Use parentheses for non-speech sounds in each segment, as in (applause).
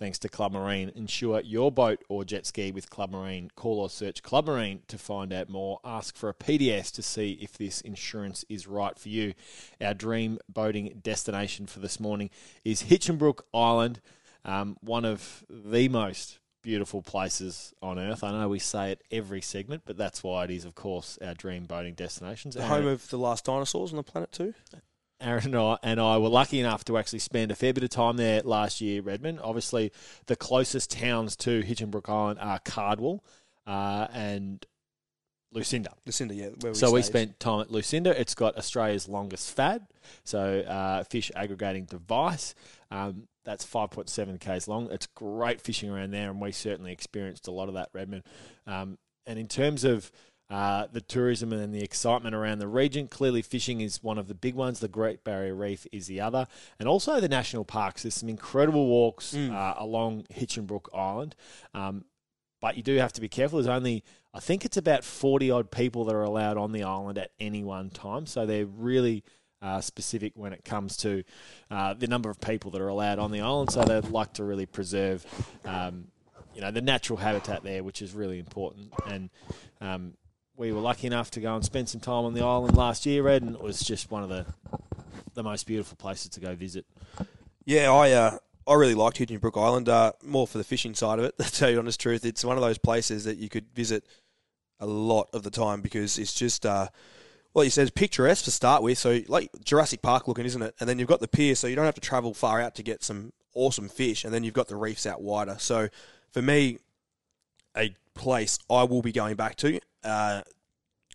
Thanks to Club Marine. Insure your boat or jet ski with Club Marine. Call or search Club Marine to find out more. Ask for a PDS to see if this insurance is right for you. Our dream boating destination for this morning is Hinchinbrook Island, um, one of the most beautiful places on earth. I know we say it every segment, but that's why it is, of course, our dream boating destinations. The home of the last dinosaurs on the planet too. Aaron and I, were lucky enough to actually spend a fair bit of time there last year, Redmond. Obviously, the closest towns to Hinchinbrook Island are Cardwell uh, and Lucinda. Lucinda, yeah. Where we so we spent time at Lucinda. It's got Australia's longest FAD, so uh, fish aggregating device. Um, that's 5.7 k's long. It's great fishing around there, and we certainly experienced a lot of that, Redmond. Um, and in terms of uh, the tourism and the excitement around the region. Clearly, fishing is one of the big ones. The Great Barrier Reef is the other, and also the national parks. There's some incredible walks uh, along Hinchinbrook Island, um, but you do have to be careful. There's only, I think it's about 40 odd people that are allowed on the island at any one time, so they're really. Uh, specific when it comes to uh, the number of people that are allowed on the island, so they'd like to really preserve, um, you know, the natural habitat there, which is really important. And um, we were lucky enough to go and spend some time on the island last year, Red, and it was just one of the the most beautiful places to go visit. Yeah, I uh, I really liked Hinchinbrook Island. Uh, more for the fishing side of it. (laughs) To tell you honest truth, it's one of those places that you could visit a lot of the time because it's just. Uh, well, you said it's picturesque to start with, so like Jurassic Park looking, isn't it? And then you've got the pier, so you don't have to travel far out to get some awesome fish. And then you've got the reefs out wider. So for me, a place I will be going back to. Uh,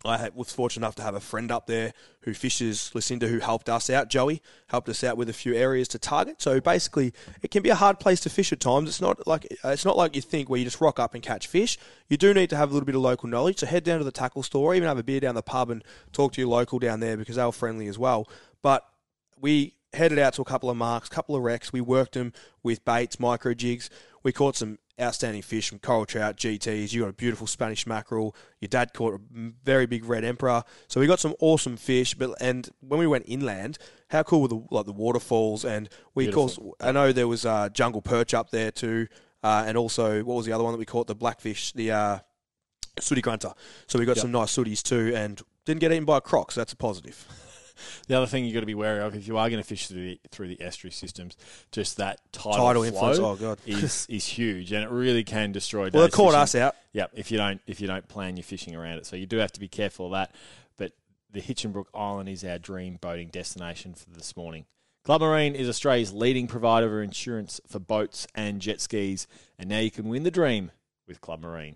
I was fortunate enough to have a friend up there who fishes Lucinda, who helped us out. Joey helped us out with a few areas to target. So basically, it can be a hard place to fish at times. It's not like uh, it's not like you think where you just rock up and catch fish. You do need to have a little bit of local knowledge. So head down to the tackle store, or even have a beer down the pub and talk to your local down there because they were friendly as well. But we headed out to a couple of marks, couple of wrecks. We worked them with baits, micro jigs. We caught some outstanding fish from coral trout, GTs. You got a beautiful Spanish mackerel. Your dad caught a very big red emperor. So we got some awesome fish. But and when we went inland, how cool were the like the waterfalls? And we caught. I know there was uh, jungle perch up there too, uh, and also what was the other one that we caught? The blackfish, the uh, sooty grunter. So we got some nice sooties too, and didn't get eaten by a croc. So that's a positive. The other thing you've got to be wary of if you are going to fish through the, through the estuary systems, just that tidal, Tidal influence, oh, God. is (laughs) is huge, and it really can destroy. Well, it caught fishing. us out. Yeah, if you don't if you don't plan your fishing around it, so you do have to be careful of that. But the Hinchinbrook Island is our dream boating destination for this morning. Club Marine is Australia's leading provider of insurance for boats and jet skis, and now you can win the dream with Club Marine.